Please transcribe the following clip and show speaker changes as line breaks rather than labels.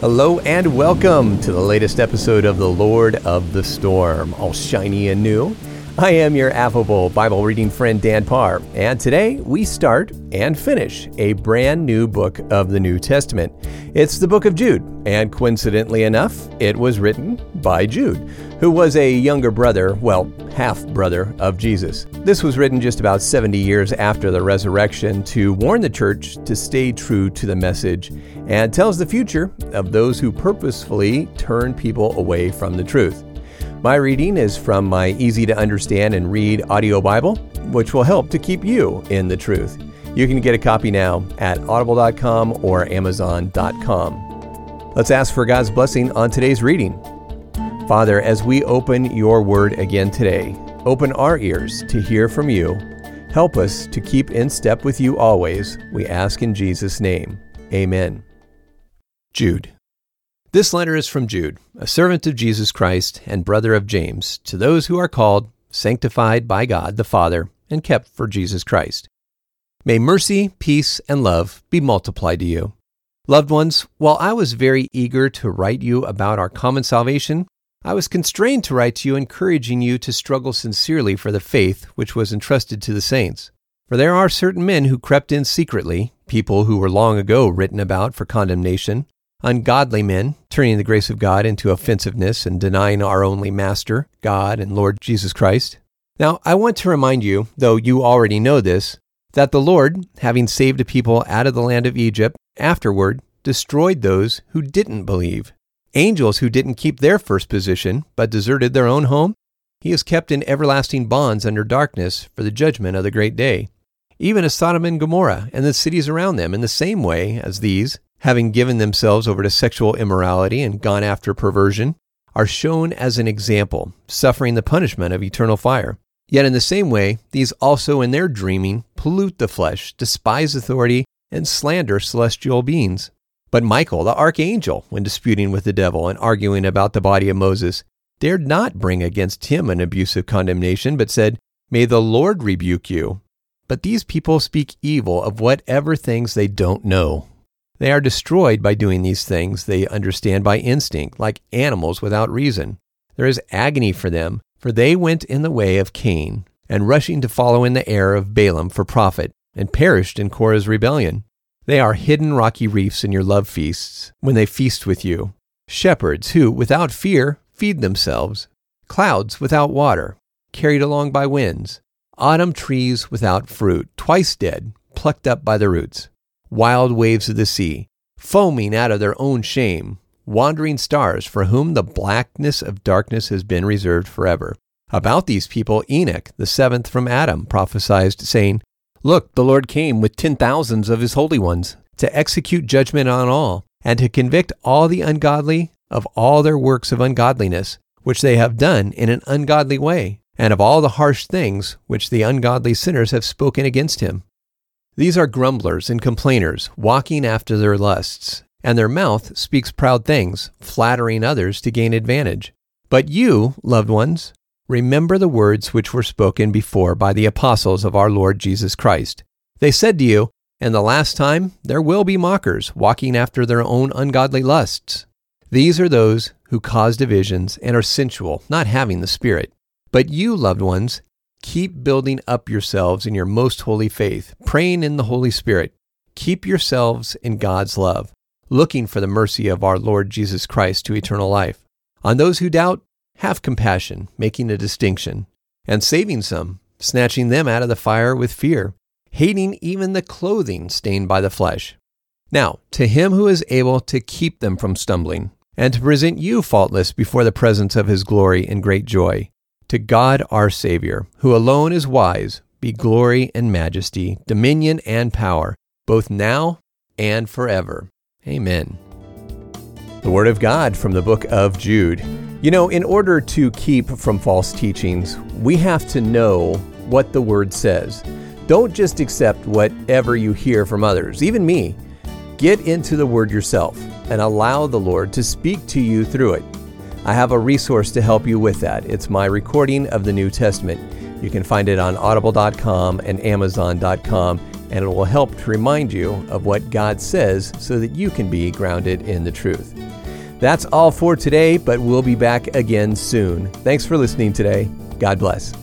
Hello and welcome to the latest episode of The Lord of the Storm, all shiny and new. I am your affable Bible reading friend Dan Parr, and today we start and finish a brand new book of the New Testament. It's the book of Jude, and coincidentally enough, it was written by Jude, who was a younger brother, well, half brother of Jesus. This was written just about 70 years after the resurrection to warn the church to stay true to the message and tells the future of those who purposefully turn people away from the truth. My reading is from my easy to understand and read audio Bible, which will help to keep you in the truth. You can get a copy now at audible.com or amazon.com. Let's ask for God's blessing on today's reading. Father, as we open your word again today, open our ears to hear from you. Help us to keep in step with you always. We ask in Jesus' name. Amen. Jude. This letter is from Jude, a servant of Jesus Christ and brother of James, to those who are called, sanctified by God the Father, and kept for Jesus Christ. May mercy, peace, and love be multiplied to you. Loved ones, while I was very eager to write you about our common salvation, I was constrained to write to you encouraging you to struggle sincerely for the faith which was entrusted to the saints. For there are certain men who crept in secretly, people who were long ago written about for condemnation, ungodly men, turning the grace of God into offensiveness and denying our only Master, God and Lord Jesus Christ. Now, I want to remind you, though you already know this, that the Lord, having saved a people out of the land of Egypt, afterward destroyed those who didn't believe. Angels who didn't keep their first position, but deserted their own home, he is kept in everlasting bonds under darkness for the judgment of the great day. Even as Sodom and Gomorrah and the cities around them, in the same way as these, having given themselves over to sexual immorality and gone after perversion, are shown as an example, suffering the punishment of eternal fire. Yet in the same way, these also in their dreaming pollute the flesh, despise authority, and slander celestial beings. But Michael, the archangel, when disputing with the devil and arguing about the body of Moses, dared not bring against him an abusive condemnation, but said, May the Lord rebuke you. But these people speak evil of whatever things they don't know. They are destroyed by doing these things they understand by instinct, like animals without reason. There is agony for them, for they went in the way of Cain, and rushing to follow in the error of Balaam for profit, and perished in Korah's rebellion. They are hidden rocky reefs in your love feasts, when they feast with you. Shepherds who, without fear, feed themselves. Clouds without water, carried along by winds. Autumn trees without fruit, twice dead, plucked up by the roots wild waves of the sea, foaming out of their own shame, wandering stars for whom the blackness of darkness has been reserved forever. About these people, Enoch, the seventh from Adam, prophesied, saying, Look, the Lord came with ten thousands of his holy ones to execute judgment on all, and to convict all the ungodly of all their works of ungodliness, which they have done in an ungodly way, and of all the harsh things which the ungodly sinners have spoken against him. These are grumblers and complainers, walking after their lusts, and their mouth speaks proud things, flattering others to gain advantage. But you, loved ones, remember the words which were spoken before by the apostles of our Lord Jesus Christ. They said to you, In the last time there will be mockers, walking after their own ungodly lusts. These are those who cause divisions and are sensual, not having the Spirit. But you, loved ones, Keep building up yourselves in your most holy faith, praying in the Holy Spirit. Keep yourselves in God's love, looking for the mercy of our Lord Jesus Christ to eternal life. On those who doubt, have compassion, making a distinction, and saving some, snatching them out of the fire with fear, hating even the clothing stained by the flesh. Now, to him who is able to keep them from stumbling, and to present you faultless before the presence of his glory in great joy. To God our Savior, who alone is wise, be glory and majesty, dominion and power, both now and forever. Amen. The Word of God from the book of Jude. You know, in order to keep from false teachings, we have to know what the Word says. Don't just accept whatever you hear from others, even me. Get into the Word yourself and allow the Lord to speak to you through it. I have a resource to help you with that. It's my recording of the New Testament. You can find it on audible.com and amazon.com. and it will help to remind you of what God says so that you can be grounded in the truth. That's all for today, but we'll be back again soon. Thanks for listening today. God bless.